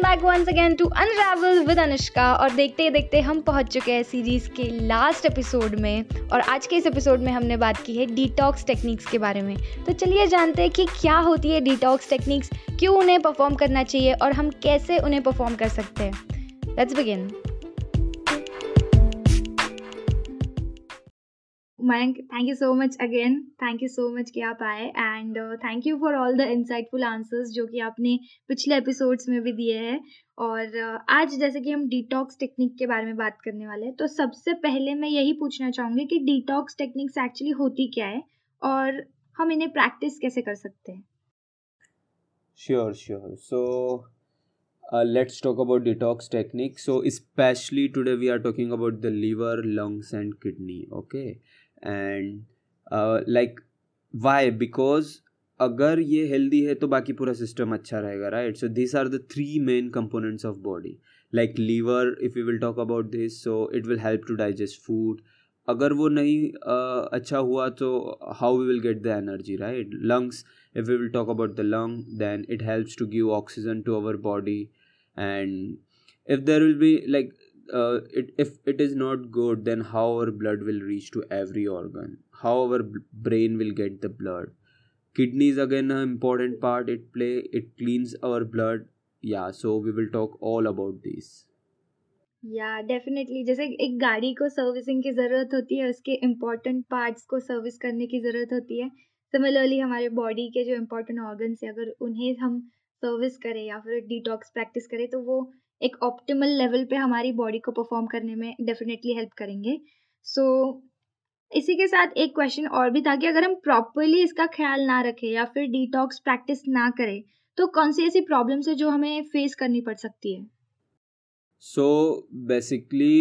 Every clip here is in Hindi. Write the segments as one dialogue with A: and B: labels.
A: Back once again to unravel with Anushka और देखते ही देखते हम पहुँच चुके हैं सीरीज़ के लास्ट एपिसोड में। और आज के इस एपिसोड में हमने बात की है डिटॉक्स टेक्निक्स के बारे में। तो चलिए जानते हैं कि क्या होती है डिटॉक्स टेक्निक्स क्यों उन्हें परफॉर्म करना चाहिए और हम कैसे उन्हें परफॉर्म कर सकते हैं। Let's begin Mayank, thank you so much again. Thank you so much कि आप आए and thank you for all the insightful answers जो कि आपने पिछले एपिसोड्स में भी दिए हैं और uh, आज जैसे कि हम डिटॉक्स टेक्निक के बारे में बात करने वाले हैं तो सबसे पहले मैं यही पूछना चाहूँगी कि डिटॉक्स टेक्निक्स एक्चुअली होती क्या है और हम इन्हें प्रैक्टिस कैसे कर सकते हैं
B: sure. So uh, let's talk about detox technique. So especially today we are talking about the liver, lungs, and kidney. Okay, and like why because अगर ये हेल्दी है तो बाकी पूरा सिस्टम अच्छा रहेगा right so this are the three main components of body like liver if you will talk about this so it will help to digest food अगर वो नहीं uh, अच्छा हुआ तो how we will get the energy right lungs if we will talk about the lung then it helps to give oxygen to our body. And if there will be like uh, it, if it is not good then how our blood will reach to every organ how our brain will get the blood kidneys again an important part it play it cleans our blood yeah so we will talk all about this
A: या डेफिनेटली जैसे एक गाड़ी को सर्विसिंग की ज़रूरत होती है उसके इम्पोर्टेंट पार्ट्स को सर्विस करने की ज़रूरत होती है सिमिलरली हमारे बॉडी के जो इम्पोर्टेंट ऑर्गन्स हैं अगर उन्हें हम सर्विस करें या फिर डिटॉक्स प्रैक्टिस करें तो वो एक ऑप्टिमल लेवल पे हमारी बॉडी को परफॉर्म करने में डेफिनेटली हेल्प करेंगे सो so, इसी के साथ एक क्वेश्चन और भी था कि अगर हम प्रॉपरली इसका ख्याल ना रखें या फिर डिटॉक्स प्रैक्टिस ना करें तो कौन सी ऐसी प्रॉब्लम्स है जो हमें फेस करनी पड़ सकती है
B: so basically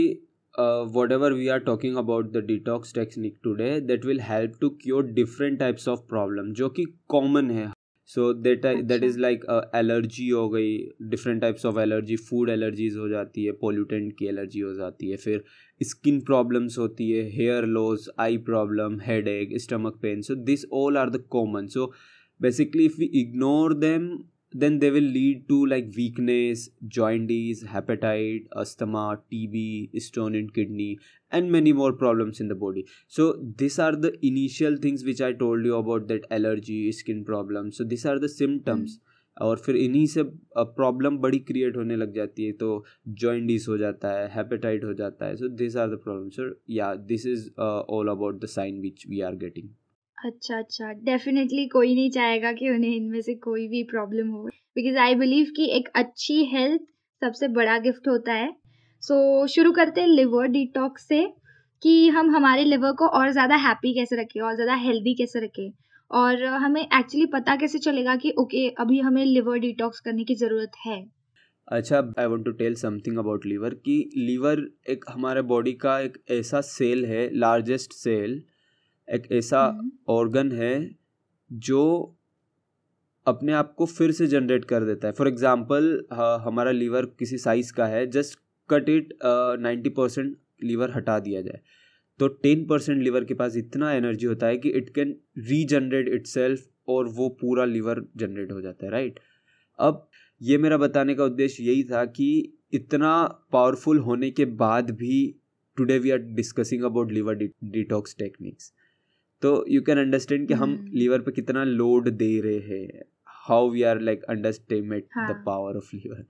B: uh, whatever we are talking about the detox technique today, that will help to cure different types of problem जो कि common है. So that that is like allergy हो गई different types of allergy food allergies हो जाती है पोल्यूटेंट की एलर्जी हो जाती है फिर स्किन प्रॉब्लम्स होती है hair loss eye problem head एक stomach pain so this all are the common so basically if we ignore them then they will lead to like weakness, jaundice, hepatite, asthma, TB, stone in kidney, and many more problems in the body. So these are the initial things which I told you about that allergy, skin problem. So these are the symptoms. और फिर इन्हीं से प्रॉब्लम बड़ी क्रिएट होने लग जाती है तो जॉइंडिस हो जाता है हेपेटाइट हो जाता है so this are the problem so yeah this is all about the sign which we are getting
A: अच्छा अच्छा। डेफिनेटली कोई नहीं चाहेगा कि उन्हें इनमें से कोई भी प्रॉब्लम हो। बिकॉज़ आई बिलीव कि एक अच्छी हेल्थ सबसे बड़ा गिफ्ट होता है। सो so, शुरू करते हैं लिवर डिटॉक्स से कि हम हमारे लिवर को और ज़्यादा हैप्पी कैसे रखें और ज़्यादा हेल्दी कैसे रखें। और हमें एक्चुअली पता कैसे चलेगा कि ओके okay, अभी हमें लिवर डिटॉक्स करने की ज़रूरत है।
B: अच्छा I want to tell something about liver कि लीवर एक हमारे बॉडी का एक ऐसा सेल है लार्जेस्ट सेल एक ऐसा
A: हम्म,
B: ऑर्गन है जो अपने आप को फिर से जनरेट कर देता है। फॉर एग्ज़ाम्पल हमारा लीवर किसी साइज़ का है just cut it ninety percent liver हटा दिया जाए। तो टेन परसेंट लीवर के पास इतना एनर्जी होता है कि इट कैन रीजनरेट इट और वो पूरा लीवर जनरेट हो जाता है राइट अब ये मेरा बताने का उद्देश्य यही था कि इतना पावरफुल होने के बाद भी today we are discussing about liver detox techniques तो यू कैन अंडरस्टैंड कि हम
A: हम्म।
B: लीवर पे कितना लोड दे रहे हैं how we are like underestimate
A: the
B: power of liver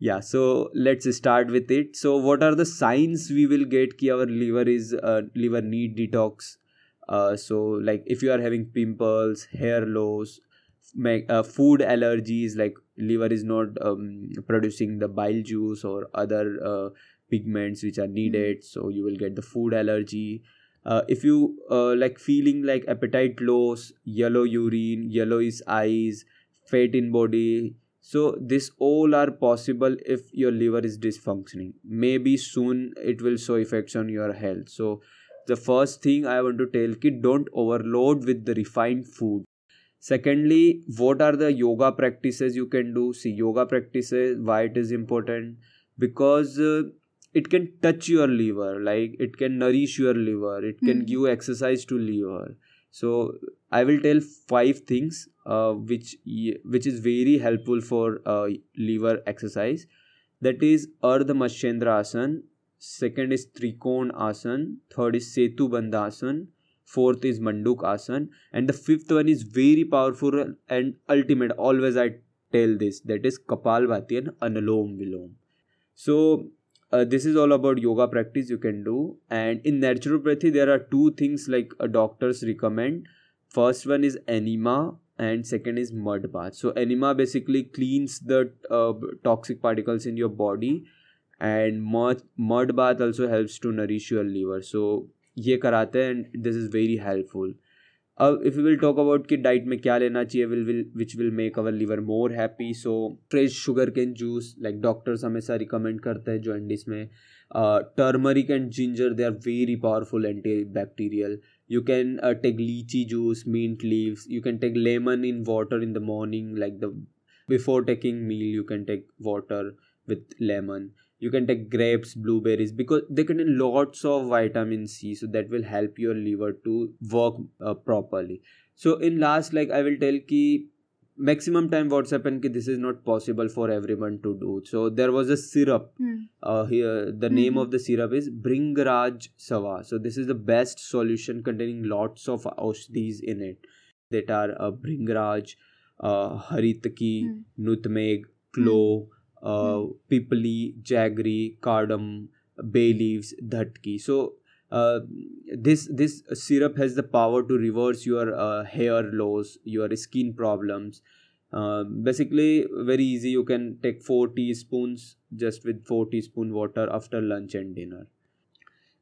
B: या so let's start with it so what are the signs we will get कि our liver is liver need detox so like if you are having pimples hair loss food allergies like liver is not producing the bile juice और other pigments which are needed so you will get the food allergy uh, if you uh, like feeling like appetite loss yellow urine yellowish eyes fat in body so this all are possible if your liver is dysfunctioning. Maybe soon it will show effects on your health. So the first thing i want to tell kid don't overload with the refined food. Secondly what are the yoga practices you can do? See yoga practices why it is important? Because uh, it can touch your liver like it can nourish your liver it can
A: Hmm.
B: give exercise to liver. So i will tell five things uh, which which is very helpful for uh, liver exercise. That is ardha mashendra asan second is trikon asan third is setu bandhasan fourth is manduk asan and the fifth one is very powerful and ultimate. Always i tell this that is kapalbhati and anulom vilom. So uh, this is all about yoga practice you can do and in naturopathy there are two things like uh, doctors recommend first one is enema and second is mud bath so enema basically cleans the uh, toxic particles in your body and mud, mud bath also helps to nourish your liver so ये कराते हैं and this is very helpful अब if you will talk about कि डाइट में क्या लेना चाहिए will will which will make our liver more happy so fresh sugar cane juice like doctors हमेशा रिकमेंड करते हैं जो एंडिस में turmeric and ginger they are very powerful antibacterial you can take lychee juice mint leaves you can take lemon in water in the morning like the before taking meal you can take water with lemon you can take grapes blueberries because they contain lots of vitamin c so that will help your liver to work uh, properly so in last like i will tell ki maximum time what's happened ki this is not possible for everyone to do so there was a syrup
A: Hmm.
B: uh, here the name
A: Mhm.
B: of the syrup is bringraj sawa so this is the best solution containing lots of aushadhis in it that are uh, bringraj uh, haritaki
A: Hmm.
B: nutmeg clove uh,
A: Hmm.
B: pipali jaggery cardamom bay leaves dhatki. So uh, this this syrup has the power to reverse your uh, hair loss your skin problems. Uh, basically very easy. You can take 4 teaspoons just with 4 teaspoon water after lunch and dinner.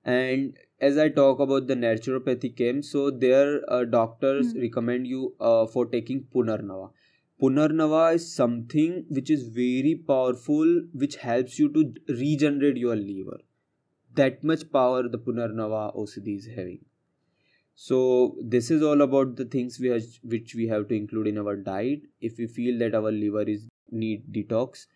B: And as i talk about the naturopathy came so their uh, doctors
A: Hmm.
B: recommend you uh, for taking punarnava punarnava is something which is very powerful which helps you to regenerate your liver. That much power the punarnava OCD is having. So this is all about the things we which we have to include in our diet. If we feel that our liver is need detox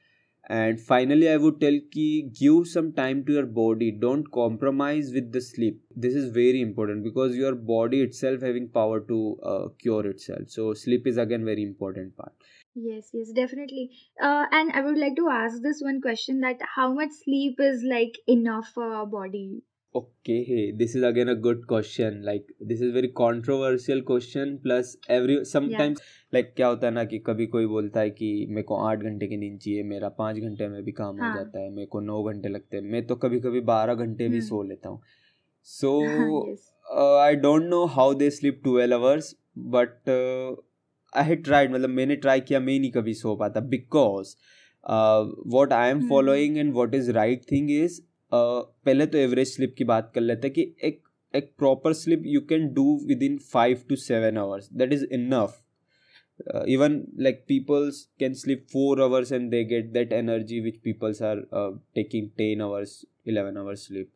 B: and finally i would tell ki give some time to your body don't compromise with the sleep this is very important because your body itself having power to uh, cure itself so sleep is again very important part
A: Yes, yes, definitely. Uh, and I would like to ask this one question that how much sleep is like enough for our body?
B: Okay, this is again a good question. Like this is very controversial question. Plus every sometimes like क्या होता है ना कि कभी कोई बोलता है कि मेरे को आठ घंटे की नींद चाहिए मेरा पाँच घंटे में भी काम हो
A: हाँ।
B: जाता है मेरे को नौ घंटे लगते हैं मैं तो कभी कभी बारह घंटे भी
A: हम्म।
B: सो लेता हूँ
A: so
B: I don't know how they sleep twelve hours but I had tried मतलब मैंने ट्राई किया मैं नहीं कभी सो पाता because what I
A: am.
B: Following and what is right thing is पहले तो एवरेज स्लिप की बात कर लेते हैं कि एक एक proper sleep you can do within five to seven hours that is enough even like peoples can sleep four hours and they get that energy which peoples are taking ten hours eleven hours sleep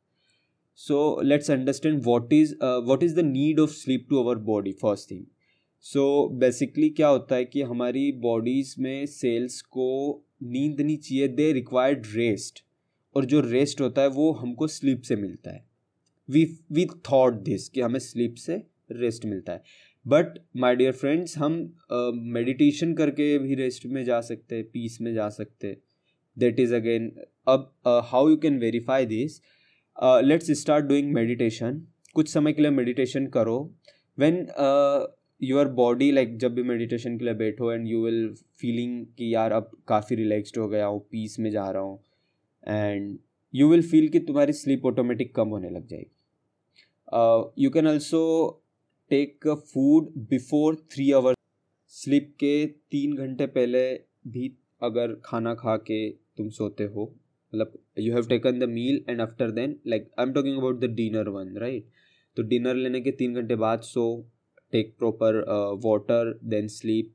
B: so let's understand what is what is the need of sleep to our body first thing so basically क्या होता है कि हमारी बॉडीज में सेल्स को नींद नहीं चाहिए दे रिक्वायर्ड रेस्ट और जो रेस्ट होता है वो हमको स्लीप से मिलता है। वी वी थॉट दिस कि हमें स्लीप से रेस्ट मिलता है। बट माय डियर फ्रेंड्स हम मेडिटेशन uh, करके भी रेस्ट में जा सकते हैं पीस में जा सकते हैं। दैट इज़ अगेन अब how you can verify this let's start doing meditation कुछ समय के लिए मेडिटेशन करो। व्हेन योर बॉडी लाइक जब भी मेडिटेशन के लिए बैठो एंड यू विल फीलिंग कि यार अब काफ़ी रिलैक्सड हो गया हूँ पीस में जा रहा हूँ। एंड यू विल फील कि तुम्हारी स्लीप ऑटोमेटिक कम होने लग जाएगी। You can also take food before three hour sleep के तीन घंटे पहले भी अगर खाना खा के तुम सोते हो मतलब you have taken the meal and after then like I am talking about the dinner one right तो डिनर लेने के तीन घंटे बाद so take proper water then sleep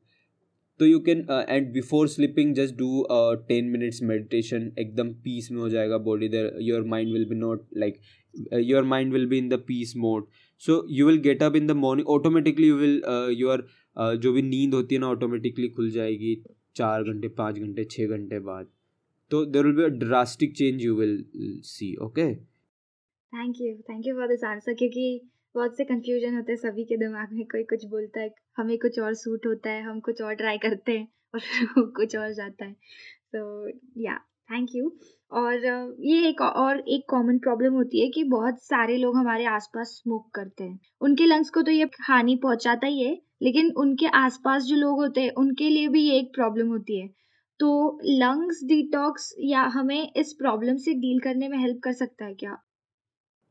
B: तो you can and before sleeping just do ten minutes meditation एकदम पीस में हो जाएगा body there your mind will be not like your mind will be in the peace mode so you will get up in the morning automatically you will your जो भी नींद होती है ना ऑटोमेटिकली खुल जाएगी चार घंटे, पाँच घंटे छः घंटे बाद. तो there will be a drastic change you will see okay
A: thank you thank you for this answer क्योंकि बहुत से कंफ्यूजन होते हैं सभी के दिमाग में। कोई कुछ बोलता है, हमें कुछ और सूट होता है, हम कुछ और ट्राई करते हैं और कुछ और जाता है। तो या थैंक यू और ये एक और एक कॉमन प्रॉब्लम होती है कि बहुत सारे लोग हमारे आसपास स्मोक करते हैं। उनके लंग्स को तो ये हानि पहुंचाता ही है, लेकिन उनके आसपास जो लोग होते हैं, उनके लिए भी ये एक प्रॉब्लम होती है। तो लंग्स डिटॉक्स या हमें इस प्रॉब्लम से डील करने में हेल्प कर सकता है क्या?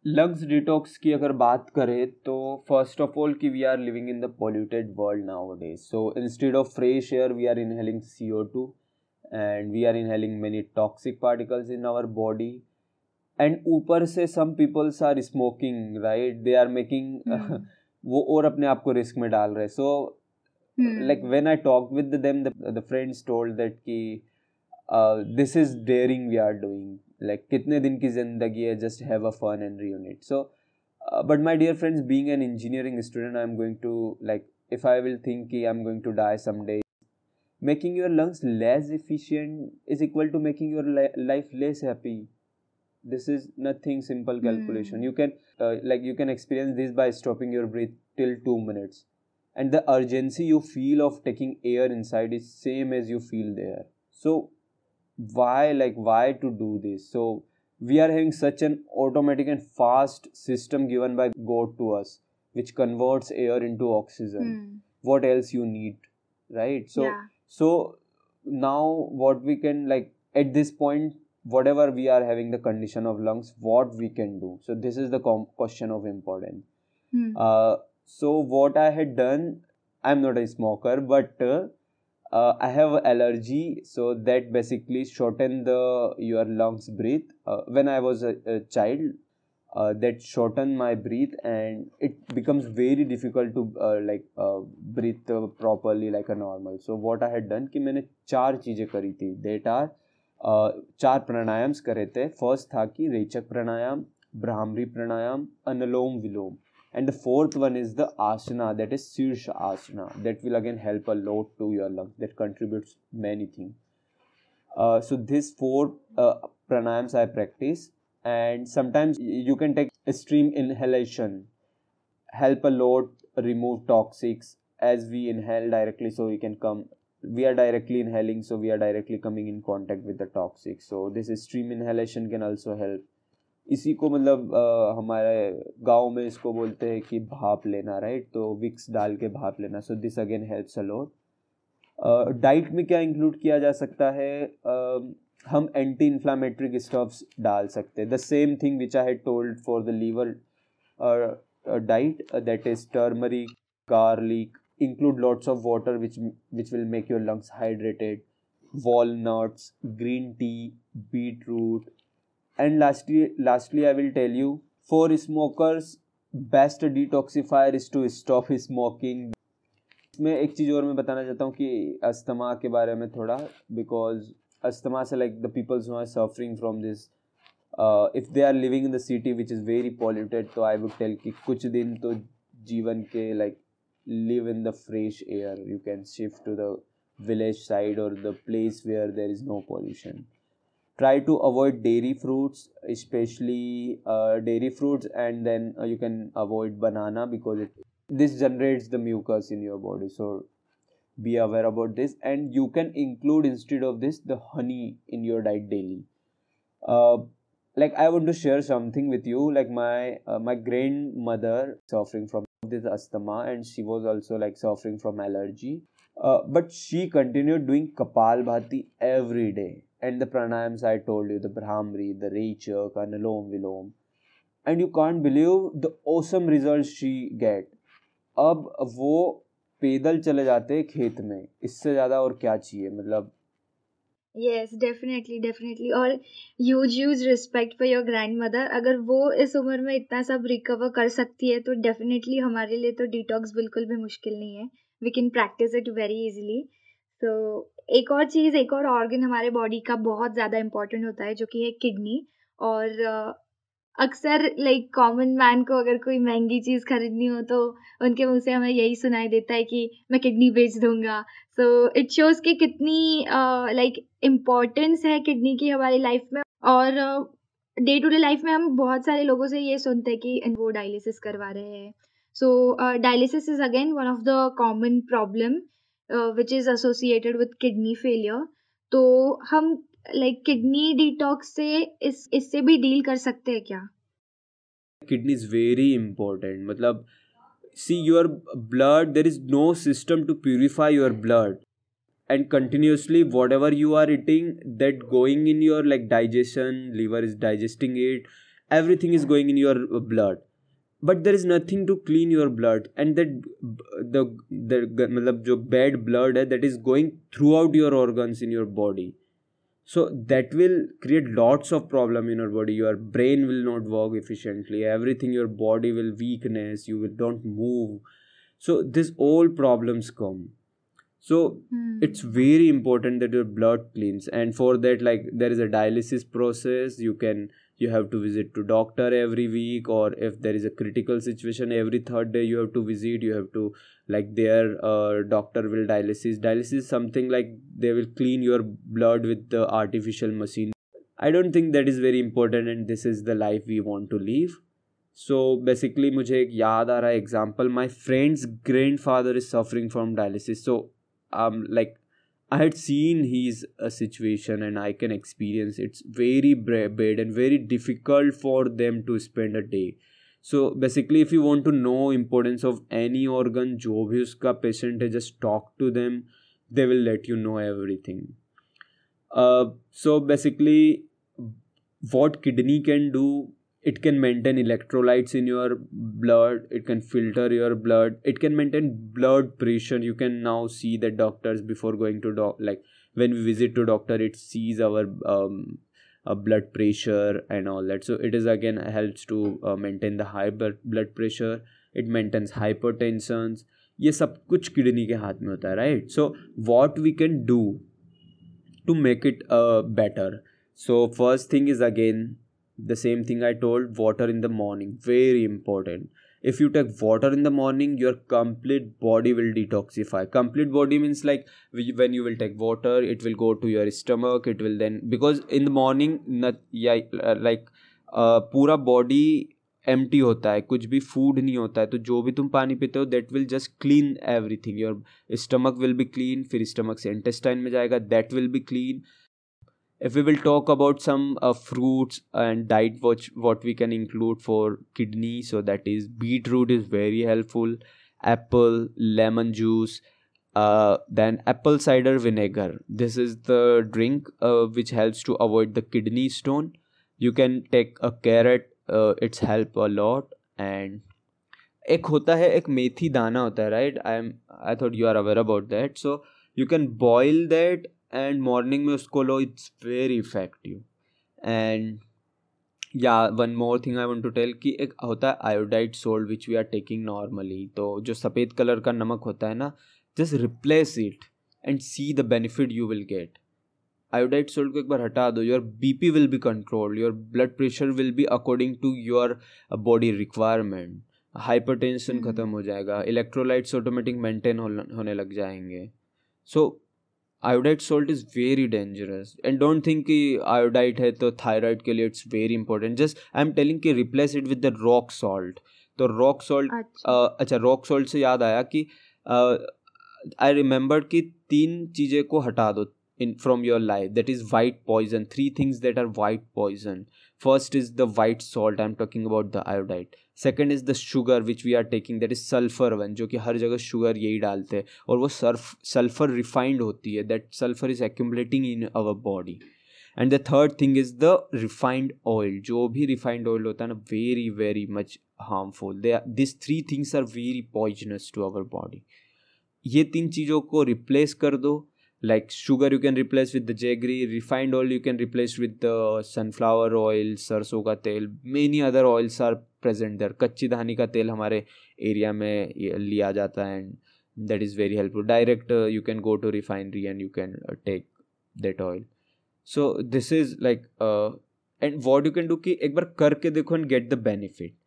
B: लंग्स डिटॉक्स की अगर बात करें तो फ़र्स्ट ऑफ़ ऑल कि we are living in the polluted world nowadays so instead of fresh air we are inhaling C O two and we are inhaling many toxic particles in our body and ऊपर से some peoples are smoking right they are hmm. वो और अपने आप को रिस्क में डाल रहे so like when I talk with them the friends told that कि this is daring we are doing like kitne din ki zindagi hai just have a fun and reunite. So uh, but my dear friends being an engineering student i'm going to like if i will think ki i'm going to die someday making your lungs less efficient is equal to making your li- life less happy. This is nothing simple hmm. calculation. Mm. you can uh, like you can experience this by stopping your breath till 2 minutes. And the urgency you feel of taking air inside is same as you feel there. So why like why to do this? So we are having such an automatic and fast system given by god to us which converts air into oxygen. Mm. what else you need right? So yeah. so now what we can like at this point whatever we are having the condition of lungs what we can do? So this is the com- question of importance. Hmm. uh, so what i had done i'm not a smoker but uh, uh, i have allergy so that basically shorten the your lungs breathe uh, when i was a, a child uh, that shorten my breath and it becomes very difficult to uh, like uh, breathe properly like a normal so what i had done कि मैंने चार चीज़ें करी थी that are uh, चार प्राणायाम्स करे थे फ़र्स्ट था कि रेचक प्राणायाम ब्राह्मरी प्राणायाम अनुलोम विलोम and the fourth one is the asana that is sirsha asana that will again help a lot to your lungs that contributes many things. Uh, so these four uh, pranayams i practice and sometimes you can take extreme inhalation help a lot remove toxics. As we inhale directly so we can come we are directly inhaling so we are directly coming in contact with the toxic. So this extreme inhalation can also help इसी को मतलब हमारे गाँव में इसको बोलते हैं कि भाप लेना राइट तो विक्स डाल के भाप लेना। So this again helps a diet में क्या इंक्लूड किया जा सकता है? uh, हम एंटी इन्फ्लामेटरी स्टफ्स डाल सकते हैं। The same thing which I had told for the liver diet that is turmeric garlic include lots of water which which will make your lungs hydrated walnuts green tea beetroot and lastly lastly I will tell you for smokers best detoxifier is to stop smoking मैं एक चीज़ और मैं बताना चाहता हूँ कि अस्थमा के बारे में थोड़ा बिकॉज़ अस्थमा से like the peoples who are suffering from this if they are living in the city which is very polluted तो आई वुड टेल कि कुछ दिन तो जीवन के like live in the fresh air you can shift to the village side और the place where there is no pollution try to avoid dairy fruits especially uh, dairy fruits and then uh, you can avoid banana because it this generates the mucus in your body. So be aware about this. And you can include instead of this the honey in your diet daily. Uh, like i want to share something with you. Like my uh, my grandmother suffering from this asthma and she was also like suffering from allergy. Uh, but she continued doing kapal bhati every day and the pranayams, i told you, the brahmari the rechak analom vilom. And you can't believe the awesome results she get. अब वो पैदल चले जाते खेत में। इससे ज़्यादा और क्या चाहिए मतलब?
A: यस डेफिनेटली डेफिनेटली और use use respect for your grandmother अगर वो इस उम्र में इतना सब रिकवर कर सकती है तो डेफिनेटली हमारे लिए तो डिटॉक्स बिल्कुल भी मुश्किल नहीं है. We can practise it very easily तो एक और चीज़, एक और ऑर्गन हमारे बॉडी का बहुत ज़्यादा इंपॉर्टेंट होता है, जो कि है किडनी और अक्सर लाइक कॉमन मैन को अगर कोई महँगी चीज़ खरीदनी हो तो उनके मुँह से हमें यही सुनाई देता है कि मैं किडनी बेच दूँगा। सो इट शोज़ कि कितनी लाइक इम्पोर्टेंस है किडनी की हमारी लाइफ में और डे टू डे लाइफ में हम बहुत सारे लोगों से ये सुनते हैं कि वो डायलिसिस करवा रहे हैं। So dialysis is again one of the common problem which is associated with kidney failure तो हम लाइक किडनी डिटॉक्स से इस, इससे भी डील कर सकते हैं क्या?
B: किडनी इज़ वेरी इंपॉर्टेंट मतलब see your blood there is no system to purify your blood and continuously whatever you are eating that going in your like digestion liver is digesting it everything is going in your blood but there is nothing to clean your blood. And that the the matlab, jo bad blood hai, that is going throughout your organs in your body. So that will create lots of problem in your body. Your brain will not work efficiently. Everything your body will weakness. You will don't move. So this all problems come. So
A: Hmm.
B: it's very important that your blood cleans. And for that like there is a dialysis process. You can you have to visit to doctor every week or if there is a critical situation every third day you have to visit you have to like their uh, doctor will dialysis dialysis is something like they will clean your blood with the artificial machine i don't think that is very important and this is the life we want to live so basically मुझे एक याद आ रहा है example my friend's grandfather is suffering from dialysis so um like i had seen his uh, situation and i can experience. It's very bad and very difficult for them to spend a day. So basically if you want to know importance of any organ jo bhi uska patient hai just talk to them. They will let you know everything. Uh, so basically what kidney can do it can maintain electrolytes in your blood it can filter your blood it can maintain blood pressure you can now see the doctors before going to doc like when we visit to doctor it sees our um, uh, blood pressure and all that so it is again helps to uh, maintain the high blood pressure it maintains hypertensions ये सब कुछ किडनी के हाथ में होता है right so what we can do to make it better so first thing is again the same thing I told water in the morning very important if you take water in the morning your complete body will detoxify complete body means like when you will take water it will go to your stomach it will then because in the morning like पूरा बॉडी एम होता है, कुछ भी फ़ूड नहीं होता है तो जो भी तुम पानी पीते हो that will just clean everything your stomach will भी क्लीन फिर स्टमक से इंटेस्टाइन में जाएगा दैट विल भी clean if we will talk about some uh, fruits and diet what what we can include for kidney so that is beetroot is very helpful apple lemon juice uh, then apple cider vinegar this is the drink uh, which helps to avoid the kidney stone you can take a carrot uh, it's help a lot and एक होता है एक मेथी दाना होता है right I am I thought you are aware about that so you can boil that and morning में उसको लो इट्स वेरी इफ़ेक्टिव। एंड या one more thing I want to tell कि एक होता है iodide salt which we are taking normally तो जो सफ़ेद कलर का नमक होता है ना just replace it and see the benefit you will get iodide salt को एक बार हटा दो your B P will be control your blood pressure will be according to your body requirement hypertension ख़त्म हो जाएगा इलेक्ट्रोलाइट्स ऑटोमेटिक मेंटेन होने लग जाएँगे। So so, iodide salt is very dangerous and don't think कि आयोडाइड है तो थायराइड के लिए it's very important just I am telling कि replace it with the rock salt तो रॉक सॉल्ट अच्छा। रॉक सॉल्ट से याद आया कि आई रिमेंबर कि तीन चीज़ें को हटा दो इन from your life that is white poison three things that are white poison first is the white salt I am talking about the iodide second is the sugar which we are taking that is sulphur one जो कि हर जगह शुगर यही डालते हैं, और वो सर्फ सल्फ़र रिफाइंड होती है that sulphur is accumulating in our body and the third thing is the refined oil जो भी रिफाइंड ऑयल होता है ना very very much harmful they this three things are very poisonous to our body ये तीन चीज़ों को रिप्लेस कर दो like sugar you can replace with the jaggery refined oil you can replace with the sunflower oil सरसों का तेल many other oils are present there कच्ची धानी का तेल हमारे एरिया में लिया जाता है and that is very helpful direct uh, you can go to refinery and you can uh, take that oil so this is like uh, and what you can do कि एक बार करके देखो and get the benefit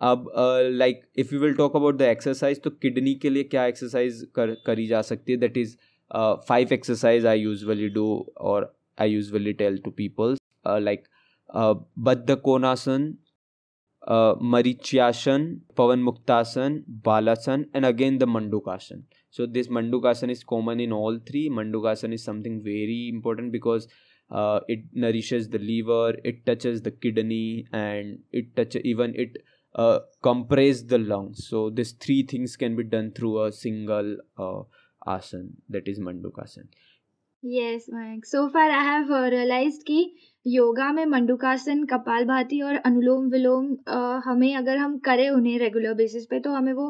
B: अब like if you will talk about the exercise तो किडनी के लिए क्या एक्सरसाइज कर करी जा सकती है that is uh, five exercise I usually do or I usually tell to people uh, like uh, Baddha Konasana, uh, Marichyasan, Pavan Muktasan, Balasan, and again the Mandukasan. So this Mandukasan is common in all three. Mandukasan is something very important because uh, it nourishes the liver, it touches the kidney, and it touch even it uh, compress the lungs. So these three things can be done through a single uh, asan that is Mandukasan.
A: Yes, Mayank. So far I have uh, realized कि योगा में मंडुकासन कपाल भाती और अनुलोम विलोम हमें अगर हम करें उन्हें रेगुलर बेसिस पे तो हमें वो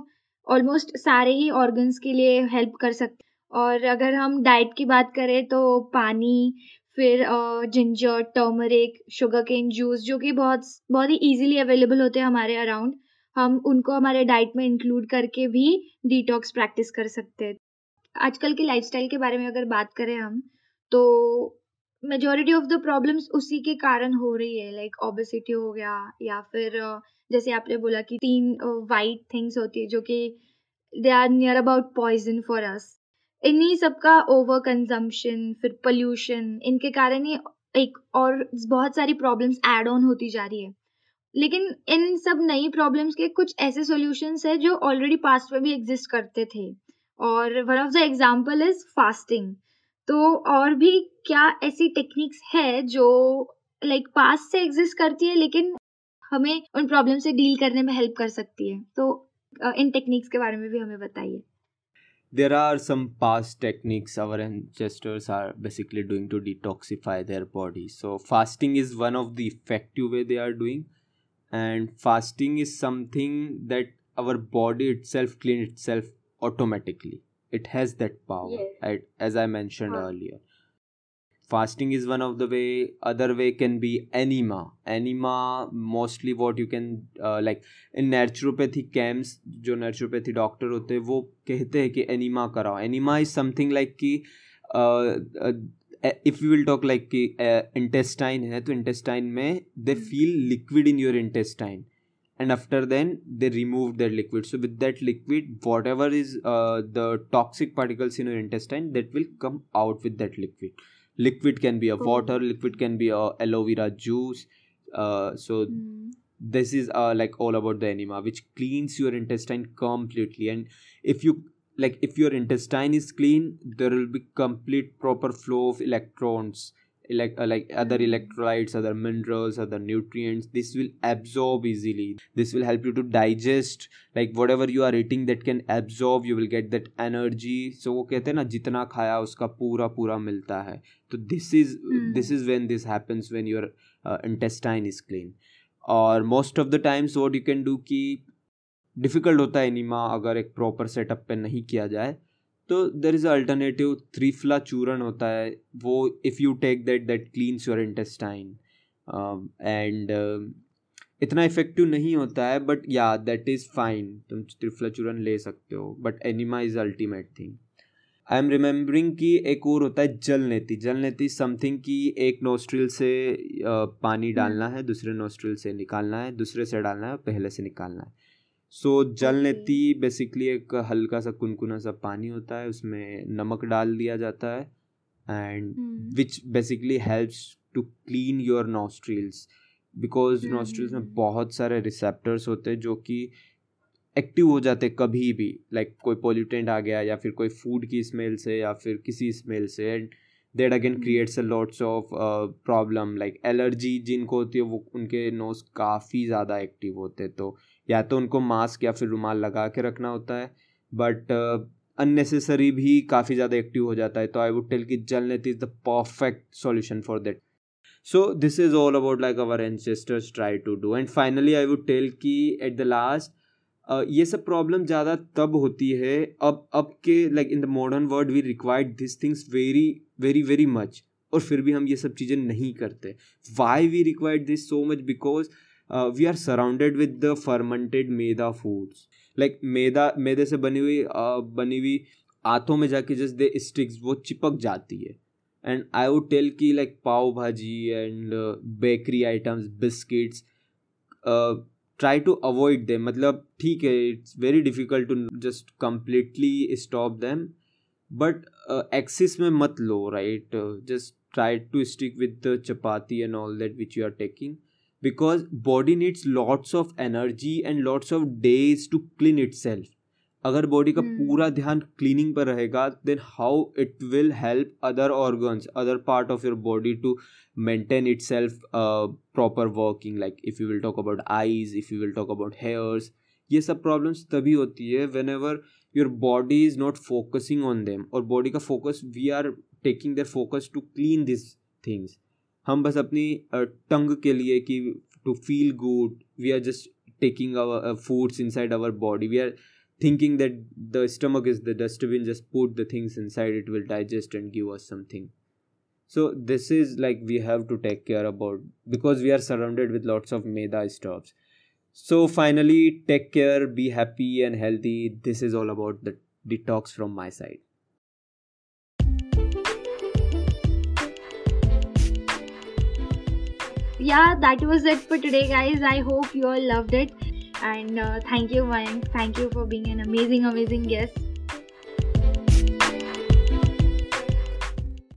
A: ऑलमोस्ट सारे ही ऑर्गन्स के लिए हेल्प कर सकते और अगर हम डाइट की बात करें तो पानी फिर ginger turmeric sugar cane juice जो कि बहुत बहुत ही इजीली अवेलेबल होते हैं हमारे अराउंड हम उनको हमारे डाइट में इंक्लूड करके भी डिटॉक्स प्रैक्टिस कर सकते हैं आजकल के लाइफस्टाइल के बारे में अगर बात करें हम तो मेजोरिटी ऑफ़ द प्रॉब्लम्स उसी के कारण हो रही है लाइक like, ओबेसिटी हो गया या फिर जैसे आपने बोला कि तीन वाइट थिंग्स होती है जो कि they are near about poison for us इन्हीं सबका ओवर कंजम्पशन फिर पोल्यूशन इनके कारण ही एक और बहुत सारी प्रॉब्लम्स एड ऑन होती जा रही है। लेकिन इन सब नई प्रॉब्लम्स के कुछ ऐसे सॉल्यूशंस है जो ऑलरेडी पास्ट में भी एग्जिस्ट करते थे। और one of the example is fasting तो और भी क्या ऐसी टेक्निक्स है जो लाइक like, पास से एग्जिस्ट करती है लेकिन हमें उन प्रॉब्लम से डील करने में हेल्प कर सकती है? तो इन टेक्निक्स के बारे में भी हमें बताइए।
B: There are some past techniques our ancestors are basically doing to detoxify their body so fasting is one of the effective way they are doing and fasting is something that our body itself clean itself automatically it has that power yes. as i mentioned huh. earlier fasting is one of the way other way can be enema enema mostly what you can uh, like in naturopathy camps जो naturopathy doctor होते हैं वो कहते हैं कि enema कराओ enema is something like कि uh, uh, if we will talk like कि uh, intestine है तो intestine में they feel liquid in your intestine and after then they remove that liquid so with that liquid whatever is uh, the toxic particles in your intestine that will come out with that liquid liquid can be a oh. water liquid can be a aloe vera juice uh, so mm. this is uh, like all about the enema which cleans your intestine completely and if you like if your intestine is clean there will be complete proper flow of electrons elect, uh, like other electrolytes other minerals other nutrients this will absorb easily this will help you to digest like whatever you are eating that can absorb you will get that energy so वो कहते हैं ना जितना खाया उसका पूरा पूरा मिलता है तो this is mm. this is when this happens when your uh, intestine is clean और most of the times what you can do कि डिफ़िकल्ट होता है एनिमा अगर एक प्रॉपर सेटअप पे नहीं किया जाए तो देर इज़ अल्टरनेटिव त्रिफला चूरन होता है वो if you take that that cleanses your intestine and इतना इफ़ेक्टिव नहीं होता है बट या दैट इज़ फाइन तुम त्रिफला चूरन ले सकते हो but enema is ultimate thing I am remembering कि एक और होता है जल नेति। जल नेति समथिंग कि एक नोस्ट्रिल से uh, पानी डालना हम्म। है दूसरे नोस्ट्रिल से निकालना है दूसरे से डालना है पहले से निकालना है। सो so, जल नेती बेसिकली एक हल्का सा कुनकुना सा पानी होता है उसमें नमक डाल दिया जाता है and which basically helps to clean your nostrils because nostrils में बहुत सारे रिसेप्टर्स होते हैं जो कि एक्टिव हो जाते कभी भी लाइक like, कोई पोल्यूटेंट आ गया या फिर कोई फ़ूड की स्मेल से या फिर किसी स्मेल से and that again creates a lots of problem like allergy जिनको होती है वो उनके नोज़ काफ़ी ज़्यादा एक्टिव होते हैं तो या तो उनको मास्क या फिर रुमाल लगा के रखना होता है बट अननेसेसरी uh, भी काफ़ी ज़्यादा एक्टिव हो जाता है तो आई वुड टेल कि jal neti is the perfect solution for that so this is all about like our ancestors try to do and finally I would tell कि एट द लास्ट ये सब प्रॉब्लम ज़्यादा तब होती है अब अब के like in the modern world we required this things very very very much और फिर भी हम ये सब चीज़ें नहीं करते. Why we required this so much because we are surrounded with the fermented maida foods like maida मैदे से बनी हुई uh, बनी हुई आँतों में जाके जस्ट दे स्टिक्स वो चिपक जाती है। एंड आई वुड टेल की like pav bhaji and bakery items biscuits try to avoid them मतलब ठीक है it's very difficult to just completely stop them but excess में मत लो right just try to stick with chapati and all that which you are taking because body needs lots of energy and lots of days to clean itself अगर बॉडी का
A: hmm.
B: पूरा ध्यान क्लीनिंग पर रहेगा then how it will help other organs other part of your body to maintain itself proper working like if you will talk about eyes if you will talk about hairs ये सब प्रॉब्लम्स तभी होती है whenever your body is not focusing on them और बॉडी का focus we are taking their focus to clean this things हम बस अपनी टंग के लिए कि to feel good we are just our uh, foods inside our body we are thinking that the stomach is the dustbin just put the things inside it will digest and give us something so this is like we have to take care about because we are surrounded with lots of maida stuffs so finally take care be happy and healthy this is all about the detox from my side
A: yeah that was it for today guys. I hope you all loved it. And uh, thank you Mayank. thank you for being an amazing amazing guest